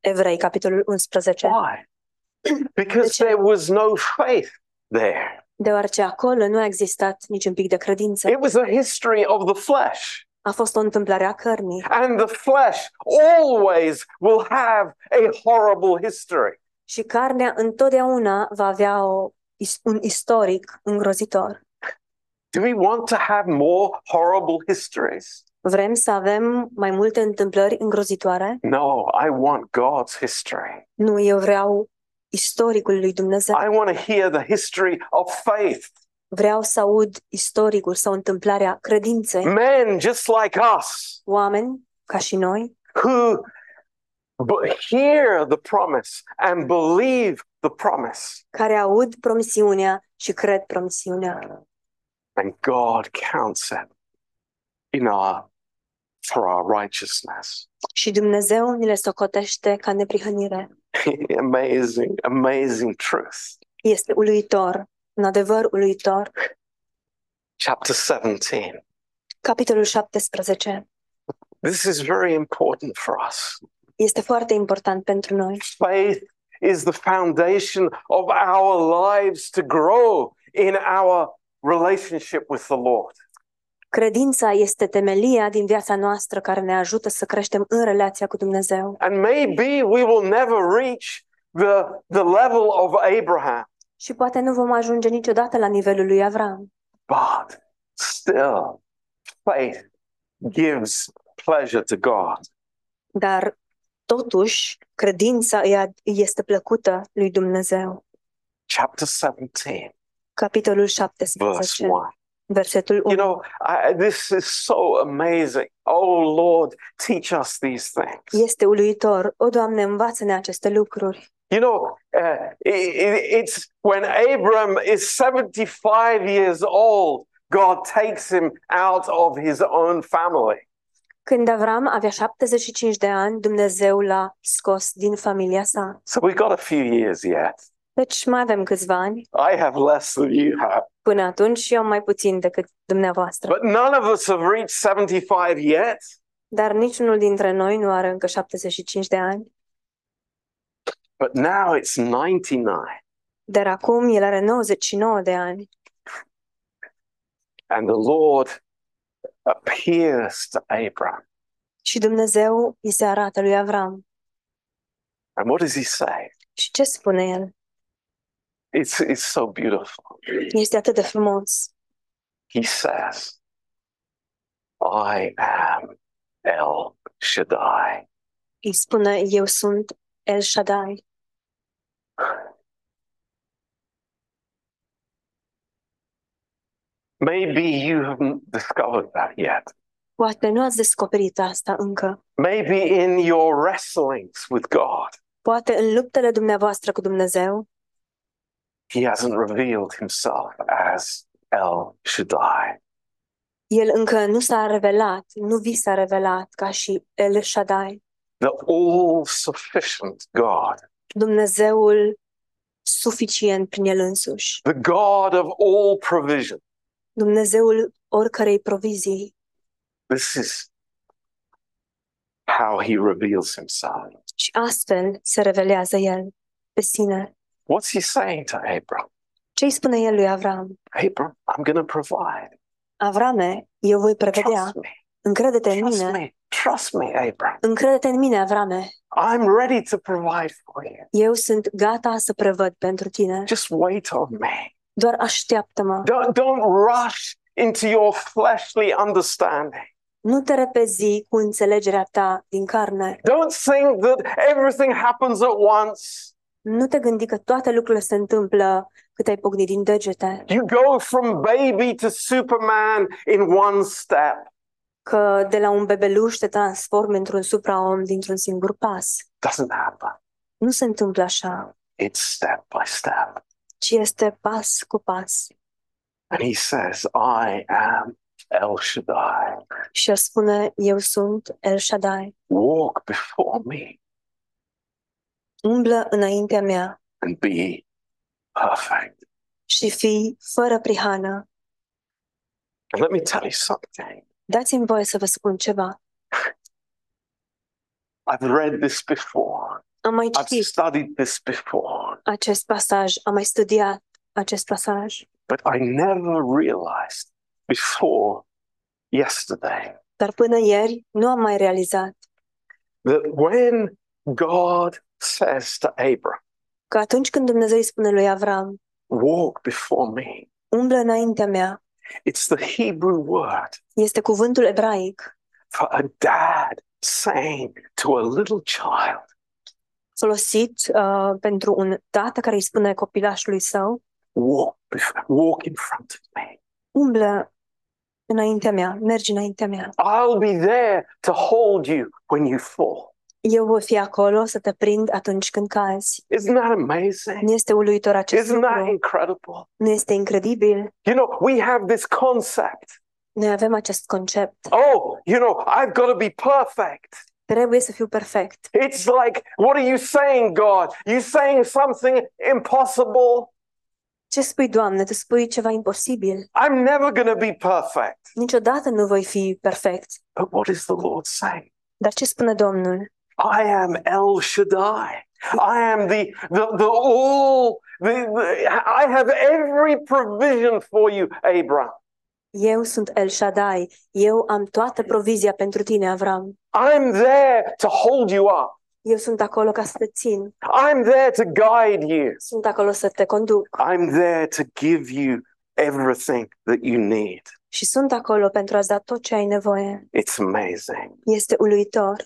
Evrei, capitolul 11. Why? Because ce? there was no faith there. Deoarece acolo nu a existat niciun pic de credință. It was a history of the flesh. A fost o întâmplare a cărnii. And the flesh always will have a horrible history. Și carnea întotdeauna va avea o, is- un istoric îngrozitor. Do we want to have more horrible histories? Vrem să avem mai multe întâmplări îngrozitoare? No, I want God's history. Nu, eu vreau istoricul lui Dumnezeu. I want to hear the history of faith. Vreau să aud istoricul sau întâmplarea credinței. Men just like us Oameni, ca și noi, who b- hear the promise and believe the promise. care aud promisiunea și cred promisiunea. And God counts it in our for our righteousness. Și Dumnezeu ni le socotește ca neprihănire. <laughs> amazing, amazing truth. Este uluitor, un adevăr uluitor. Chapter 17. Capitolul 17 This is very important for us. este foarte important pentru noi. Faith is the foundation of our lives to grow in our relationship with the Lord. Credința este temelia din viața noastră care ne ajută să creștem în relația cu Dumnezeu. And maybe we will never reach the, the level of Abraham, Și poate nu vom ajunge niciodată la nivelul lui Avram, but still, faith gives pleasure to God. dar totuși credința îi ad- îi este plăcută lui Dumnezeu. Chapter 17, Capitolul verse 17, 1. Versetul 1. You know, I, this is so amazing. Oh Lord, teach us these things. Este uluitor. O, Doamne, învață-ne aceste lucruri. You know, uh, it- it- it's when Abram is 75 years old, God takes him out of his own family. Când Avram avea 75 de ani, Dumnezeu l-a scos din familia sa. So we've got a few years yet. Deci mai avem câțiva ani. I have less than you have. Până atunci eu am mai puțin decât dumneavoastră. But none of us have reached 75 yet. Dar niciunul dintre noi nu are încă 75 de ani. But now it's 99. Dar acum el are 99 de ani. And the Lord appears to Abram. Și Dumnezeu îi se arată lui Avram. And what does he say? Și ce spune el? It's, it's so beautiful. Este atât de frumos. He says, I am El Shaddai. Îi spune, eu sunt El Shaddai. Maybe you haven't discovered that yet. Poate nu ați descoperit asta încă. Maybe in your wrestlings with God, Poate în luptele dumneavoastră cu Dumnezeu, He hasn't revealed Himself as El Shaddai. El încă nu s-a revelat, nu vi s-a revelat ca și El Shaddai, the all sufficient God, Dumnezeul suficient prin El însuși, the God of all provision. Dumnezeul oricărei provizii. This is how he reveals himself. Și astfel se revelează El pe sine. What's he saying to Abram? Ce îi spune El lui Avram? Abram, I'm going to provide. Avrame, eu voi prevedea. Trust me. Încrede-te în Trust mine. me. Trust me, Abram. Încrede-te în mine, Avrame. I'm ready to provide for you. Eu sunt gata să prevăd pentru tine. Just wait on me. Doar așteaptă-mă. Don't, don't rush into your fleshly understanding. Nu te repezi cu înțelegerea ta din carne. Don't think that everything happens at once. Nu te gândi că toate lucrurile se întâmplă cât ai pocnit din degete. You go from baby to Superman in one step. Că de la un bebeluș te transformi într-un supraom dintr-un singur pas. Doesn't happen. Nu se întâmplă așa, It's step by step. ci este pas cu pas. And he says, I am El Shaddai. Și el spune, eu sunt El Shaddai. Walk before me Umblă înaintea mea and be perfect. și fii fără prihană. And let me tell you something. Dați-mi voie să vă spun ceva. I've read this before. Am mai I've citit studied this before. acest pasaj, am mai studiat acest pasaj, But I never realized before yesterday dar până ieri nu am mai realizat that when God says to Abram, că atunci când Dumnezeu îi spune lui Avram, Walk before me, umblă înaintea mea, it's the Hebrew word este cuvântul ebraic for a dad saying to a little child, folosit uh, pentru un tată care îi spune copilașului său, Walk, bef- walk in front of me. umblă înaintea mea, mergi înaintea mea. I'll be there to hold you when you fall. Eu voi fi acolo să te prind atunci când cazi. Isn't that amazing? Nu este uluitor acest Isn't that lucru? incredible? Nu este incredibil? You know, we have this concept. Noi avem acest concept. Oh, you know, I've got to be perfect. Trebuie să fiu perfect. It's like, what are you saying, God? You saying something impossible? Ce spui, Doamne? Tu spui ceva imposibil. I'm never going to be perfect. Niciodată nu voi fi perfect. But what is the Lord saying? Dar ce spune Domnul? I am El Shaddai. I am the the, the all. The, the, I have every provision for you, Abram. Eu sunt El Shaddai. Eu am toată provizia pentru tine, Avram. I'm there to hold you up. Eu sunt acolo ca să te țin. I'm there to guide you. Sunt acolo să te conduc. I'm there to give you everything that you need. Și sunt acolo pentru a-ți da tot ce ai nevoie. It's amazing. Este uluitor.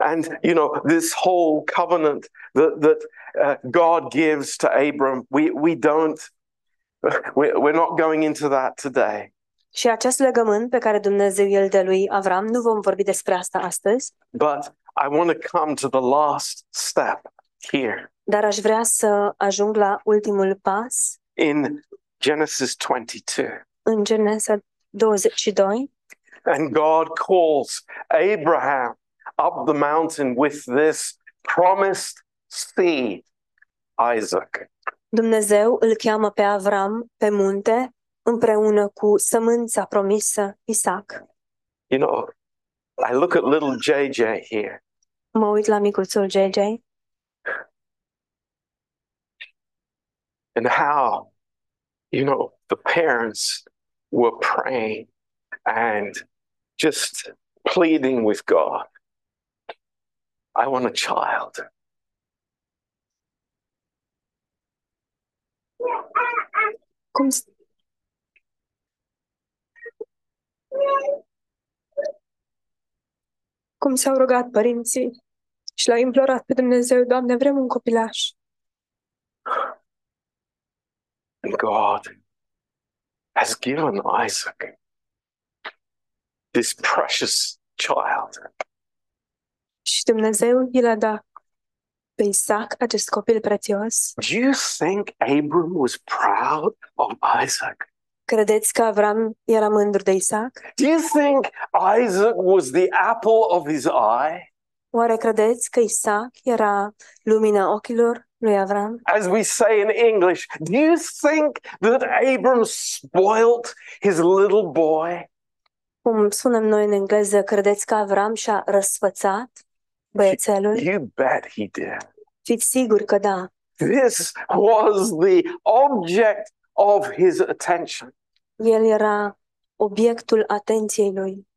And you know, this whole covenant that that uh, God gives to Abram, we we don't <laughs> we're, not going into that today. Și acest legământ pe care Dumnezeu îl dă lui Avram, nu vom vorbi despre asta astăzi, But I want to come to the last step here dar aș vrea să ajung la ultimul pas in Genesis 22. în Genesa 22. And God calls Abraham up the mountain with this promised seed, Isaac. Dumnezeu îl cheamă pe Avram pe munte împreună cu sămânța promisă Isaac. You know, I look at little JJ here, Mă uit la micuțul JJ and how, you know, the parents were praying and just pleading with God. I want a child. cum, s- cum s-au rugat părinții și l-au implorat pe Dumnezeu, Doamne, vrem un copilaș. And God has given Isaac this precious child. Și Dumnezeu i l-a dat pe Isaac, acest copil prețios. Do you think Abram was proud of Isaac? Credeți că Avram era mândru de Isaac? Do you think Isaac was the apple of his eye? Oare credeți că Isaac era lumina ochilor lui Avram? As we say in English, do you think that Abram spoilt his little boy? Cum spunem noi în engleză, credeți că Avram și-a răsfățat băiețelul? You bet he did. Fiți siguri că da. This was the object of his attention. El era obiectul atenției lui.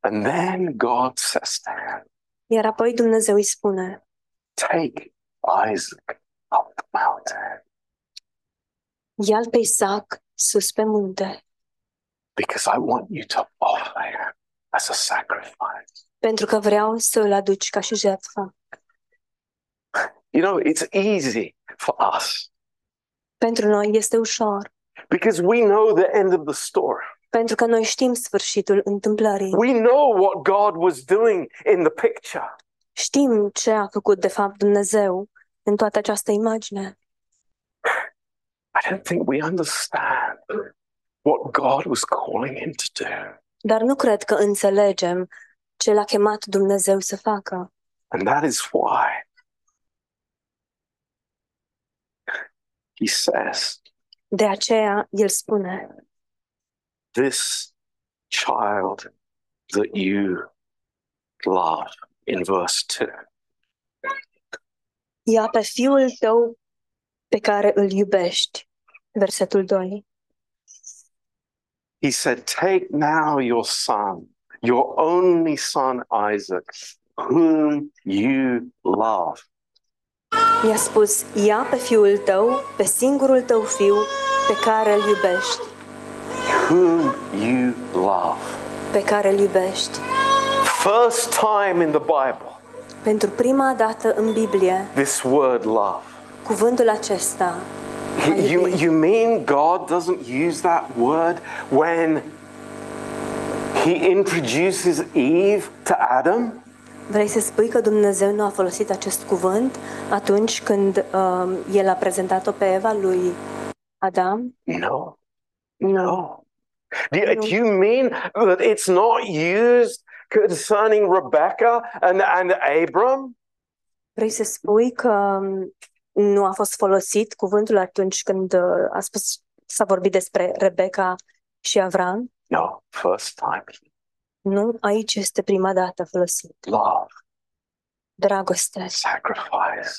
And then God says to him, Iar apoi Dumnezeu îi spune, Take Isaac up the mountain ia-l pe Isaac sus pe munte, because I want you to offer him as a sacrifice. Pentru că vreau să îl aduci ca și jertfă. You know, it's easy for us Pentru noi este ușor, because we know the end of the story. pentru că noi știm sfârșitul întâmplării. We know what God was doing in the picture. Știm ce a făcut de fapt Dumnezeu în toată această imagine. I don't think we understand what God was calling him to do. Dar nu cred că înțelegem ce l-a chemat Dumnezeu să facă. And that is why he says, De aceea el spune, This child that you love, in verse 2. Ia pe fiul tău pe care îl iubești. Versetul 2. He said, Take now your son, your only son Isaac, whom you love. I-a spus, ia pe fiul tău, pe singurul tău fiu, pe care îl iubești, Whom you love. pe care îl iubești. First time in the Bible, Pentru prima dată în Biblie, this word love. cuvântul acesta, You, you mean God doesn't use that word when he introduces Eve to Adam? vrei să spui că Dumnezeu nu a folosit acest cuvânt atunci când um, El a prezentat-o pe Eva lui Adam? No. Nu. No. Do you, do you mean that it's not used concerning Rebecca and, and Abram? Vrei să spui că um, nu a fost folosit cuvântul atunci când uh, a spus, s-a vorbit despre Rebecca și Avram? No, first time. Nu, aici este prima dată folosit. Love, Dragoste, sacrifice.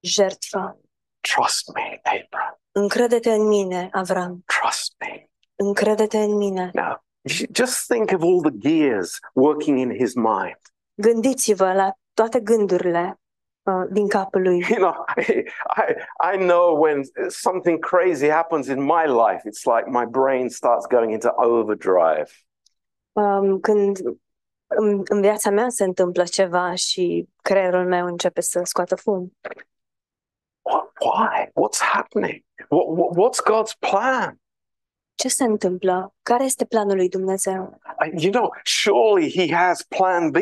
jertfa. Trust me, Abram. Încrede-te în mine, Avram. Trust me. Încrede-te în mine. Now, you just think of all the gears working in his mind. Gândiți-vă la toate gândurile uh, din capul lui. You know, I, I know when something crazy happens in my life, it's like my brain starts going into overdrive. Um, când în, în viața mea se întâmplă ceva și creierul meu începe să scoată fum. What, why? What's happening? What, what, what's God's plan? Ce se întâmplă? Care este planul lui Dumnezeu? I- You know, surely He has Plan B,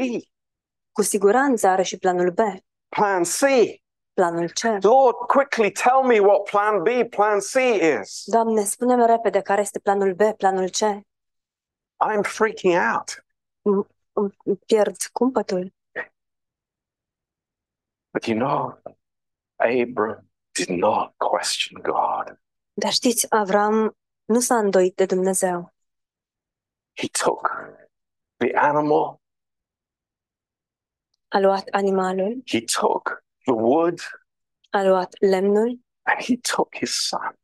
Cu siguranță are și planul B, Plan C. planul C. Lord, quickly tell me what Plan B, Plan C is. Doamne, spune-mi repede care este planul B, planul C. I'm freaking out. Îmi pierd cumpătul. But you know, Abram did not question God. Dar știți, Avram nu s-a îndoit de Dumnezeu. He took the animal, A luat animalul, he took the wood, a luat lemnul and he took his son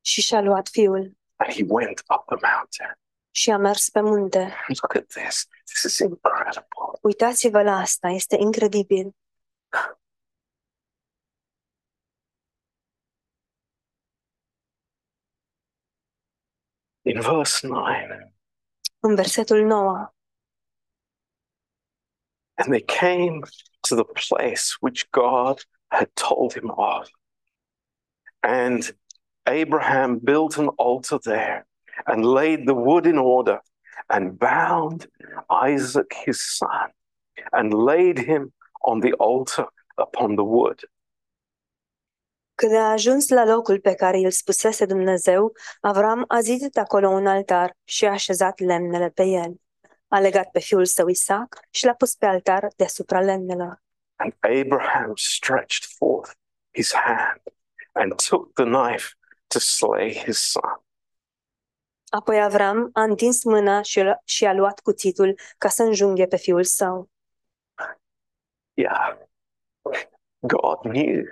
și și-a luat fiul and he went up the mountain. și a mers pe munte. Look at this. This is incredible. Uitați-vă la asta, este incredibil. In verse 9, În versetul 9, and they came to the place which God had told him of. And Abraham built an altar there and laid the wood in order and bound Isaac his son and laid him on the altar upon the wood. când a ajuns la locul pe care îl spusese Dumnezeu, Avram a zidit acolo un altar și a așezat lemnele pe el. A legat pe fiul său Isaac și l-a pus pe altar deasupra lemnelor. And Abraham stretched forth his hand and took the knife to slay his son. Apoi Avram a întins mâna și, l- și a luat cuțitul ca să înjunghe pe fiul său. Yeah. God knew.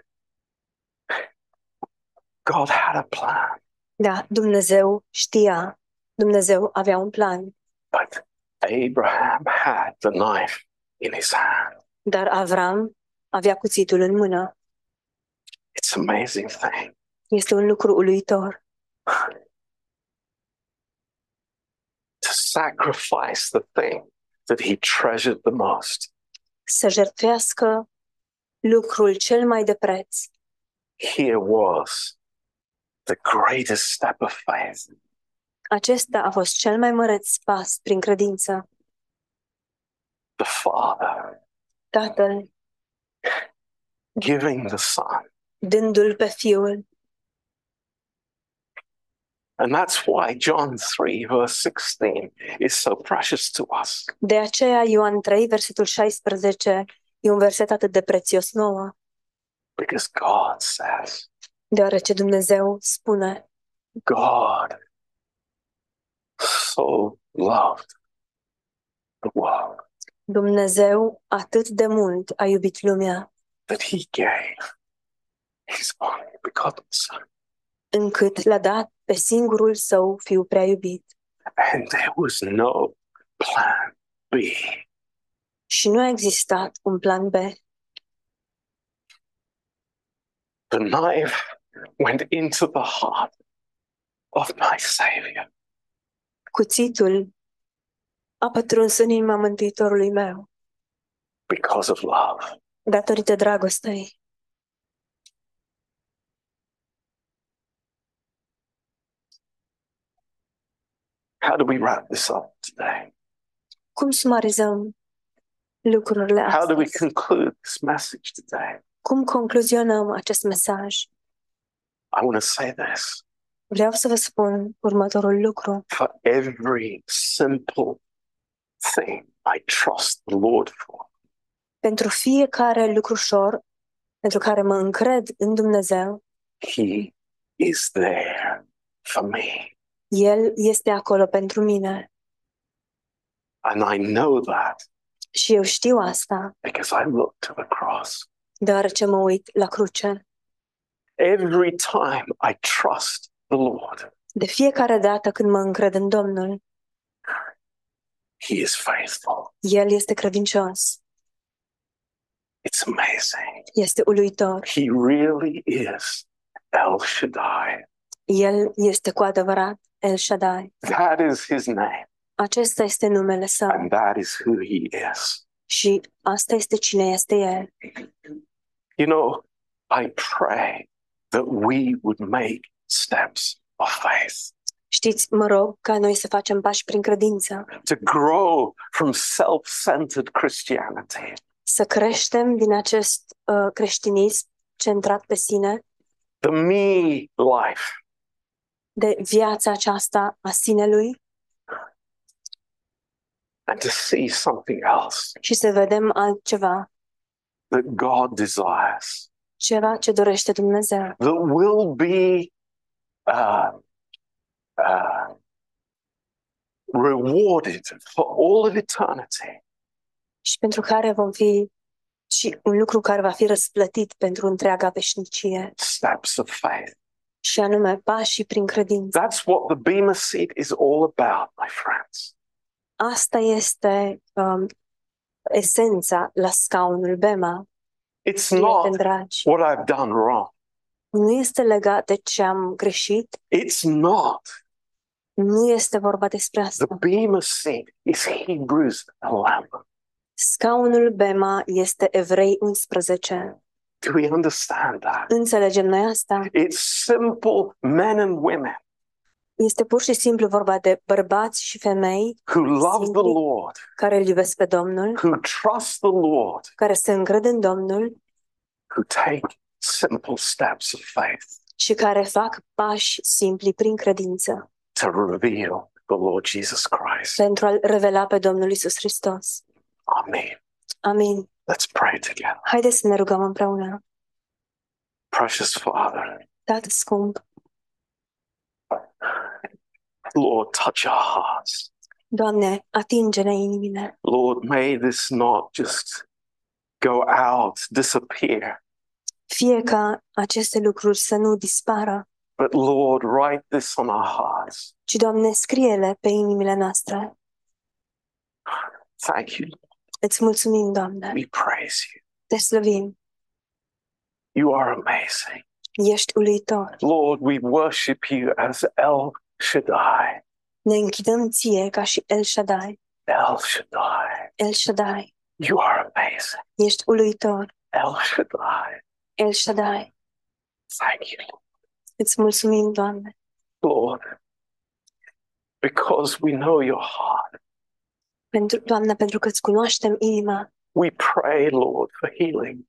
God had a plan, Da, Dumnezeu știa. Dumnezeu avea un plan. but Abraham had the knife in his hand. Dar Avram avea cuțitul în mână. It's an amazing thing. Este un lucru uluitor. To sacrifice the thing that he treasured the most. Să jertfească lucrul cel mai de preț. Here was the greatest step of faith. Acesta a fost cel mai măreț pas prin credință. The Father Tatăl giving the Son. dându-l pe fiul. And that's why John 3, verse 16, is so precious to us. De aceea Ioan 3, versetul 16, e un verset atât de prețios nouă, Because God says, deoarece Dumnezeu spune, God so loved the world Dumnezeu atât de mult a iubit lumea, that he gave his only begotten son. încât l-a dat pe singurul său fiu prea iubit. And there was no plan B. Și nu a existat un plan B. The knife went into the heart of my Savior. Cuțitul a pătruns în inima Mântuitorului meu, because of love. datorită dragostei. How do we wrap this up today? Cum sumarizăm lucrurile How do we astăzi? conclude this message today? Cum concluzionăm acest mesaj? I want to say this Vreau să vă spun următorul lucru. for every simple thing I trust the Lord for. Pentru fiecare lucru ușor, pentru care mă încred în Dumnezeu, He is there for me. El este acolo pentru mine. And I know that Și eu știu asta, because I look to the cross. deoarece mă uit la cruce. Every time I trust the Lord, De fiecare dată când mă încred în Domnul, He is faithful. El este credincios, It's amazing. este uluitor. He really is El Shaddai. El este cu adevărat El Shaddai. That is His name, Acesta este numele său and that is who He is. și asta este cine este El. You know, I pray that we would make steps of faith. Știți, mă rog ca noi să facem pași prin credință, to grow from self centered Christianity. Să creștem din acest uh, creștinism centrat pe sine, the me life. De viața aceasta a sinelui. And to see something else. Și să vedem altceva, that God desires, ceva ce dorește Dumnezeu, that will be uh, uh, rewarded for all of eternity. și pentru care vom fi și un lucru care va fi răsplătit pentru întreaga veșnicie, Steps of faith. și anume pașii prin credință. That's what the Bema seat is all about, my friends. Asta este um, esența la scaunul Bema, It's not prieteni dragi. what I've done wrong. Nu este legat de ce am greșit, It's not. nu este vorba despre The asta. Bema seat is Hebrews 11. Scaunul Bema este Evrei 11. Do we understand that? Înțelegem noi asta? It's simple men and women Este pur și simplu vorba de bărbați și femei who love the Simply. Lord, care îl iubesc pe Domnul, who trust the Lord, care se încred în Domnul who take simple steps of faith și care fac pași simpli prin credință to reveal the Lord Jesus Christ. pentru a-L revela pe Domnul Isus Hristos. Amen. Amin. Let's pray together. Haideți să ne rugăm împreună. Precious Father, Tată scump, Lord, touch our hearts. Doamne, atinge-ne inimile. Lord, may this not just go out, disappear, Fie ca aceste lucruri să nu dispară, but Lord, write this on our hearts. ci, Doamne, scrie-le pe inimile noastre. Thank you. Îți mulțumim, Doamne. We praise you. Te slăvim. You are amazing. Ești uluitor. Lord, we worship you as El Shaddai. Ne închinăm ție ca și El Shaddai. El Shaddai. El Shaddai. You are amazing. Ești uluitor. El Shaddai. El Shaddai. Thank you, Îți mulțumim, Doamne, Lord, because we know your heart. pentru, Doamne, pentru că îți cunoaștem inima. We pray, Lord, for healing.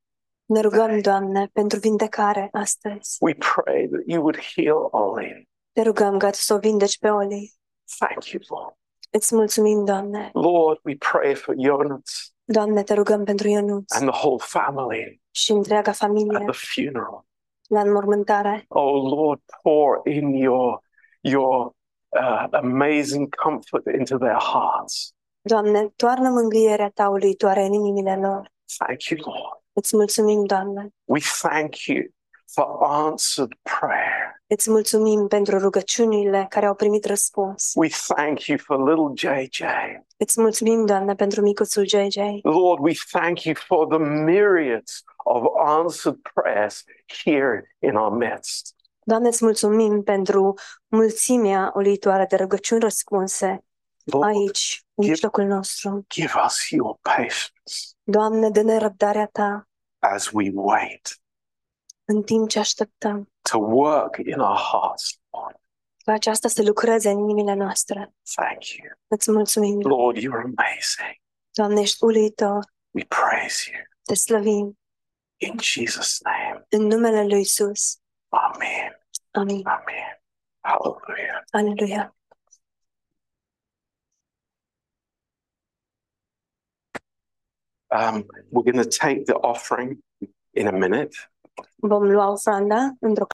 Ne rugăm, Doamne, pentru vindecare astăzi. We pray that you would heal Ollie. Te rugăm ca Tu să o vindeci pe Oli. Thank you, Lord. Îți mulțumim, Doamne. Lord, we pray for Jonas Doamne, te rugăm pentru Ionuț and the whole family și întreaga at the funeral. la înmormântare. Oh, Lord, pour in your, your uh, amazing comfort into their hearts. Doamne, toarnă mângâierea Ta uluitoare în inimile lor. Thank you, Lord. Îți mulțumim, Doamne. We thank you for answered prayer. Îți mulțumim pentru rugăciunile care au primit răspuns. We thank you for little JJ. Îți mulțumim, Doamne, pentru micuțul JJ. Lord, we thank you for the myriads of answered prayers here in our midst. Doamne, îți mulțumim pentru mulțimea uluitoare de rugăciuni răspunse Lord, aici, în give- mijlocul nostru. give us your patience Doamne, dă-ne răbdarea Ta as we wait în timp ce așteptăm to work in our hearts, Lord. ca aceasta să lucreze în inimile noastre. Thank you. Îți mulțumim, Lord, you're amazing. Doamne, ești uluitor. We praise you. Te slăvim In Jesus' name. în numele Lui Isus. Amen. Amin. Amen. Hallelujah. Aleluia. Um, we're going to take the offering in a minute. Vom lua ofranda într-o